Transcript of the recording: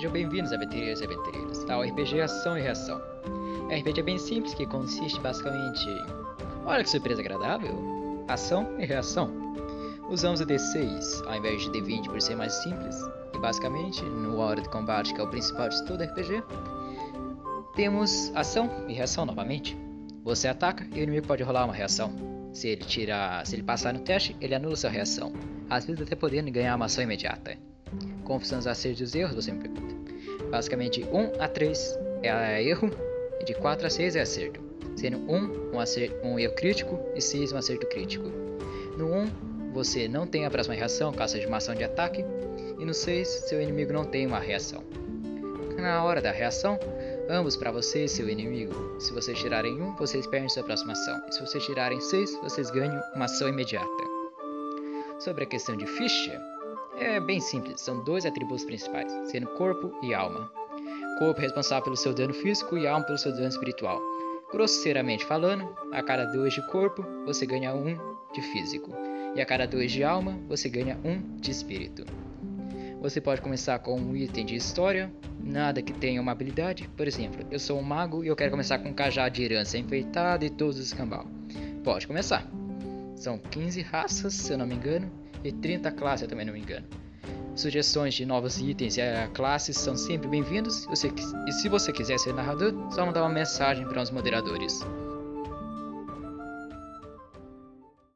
Sejam bem-vindos, aventureiros e aventureiras, ao RPG Ação e Reação. É um RPG bem simples que consiste basicamente em... Olha que surpresa agradável! Ação e reação. Usamos o D6 ao invés de D20 por ser mais simples. E basicamente, no hora de combate, que é o principal de todo RPG, temos ação e reação novamente. Você ataca e o inimigo pode rolar uma reação. Se ele tirar, se ele passar no teste, ele anula sua reação. Às vezes até podendo ganhar uma ação imediata. Como são os acertos e os erros, você me pergunta. Basicamente, 1 a 3 é erro, e de 4 a 6 é acerto. Sendo 1 um, um erro crítico e 6 um acerto crítico. No 1, você não tem a próxima reação caso seja uma ação de ataque, e no 6, seu inimigo não tem uma reação. Na hora da reação, ambos para você e seu inimigo. Se vocês tirarem 1, vocês perdem sua próxima ação, e se vocês tirarem 6, vocês ganham uma ação imediata. Sobre a questão de ficha, é bem simples, são dois atributos principais, sendo corpo e alma. Corpo responsável pelo seu dano físico e alma pelo seu dano espiritual. Grosseiramente falando, a cada 2 de corpo você ganha 1 um de físico, e a cada 2 de alma você ganha 1 um de espírito. Você pode começar com um item de história, nada que tenha uma habilidade. Por exemplo, eu sou um mago e eu quero começar com um cajado de herança enfeitado e todos os escambau. Pode começar. São 15 raças, se eu não me engano, e 30 classes, também não me engano. Sugestões de novos itens e classes são sempre bem-vindos. E se você quiser ser narrador, só mandar uma mensagem para os moderadores.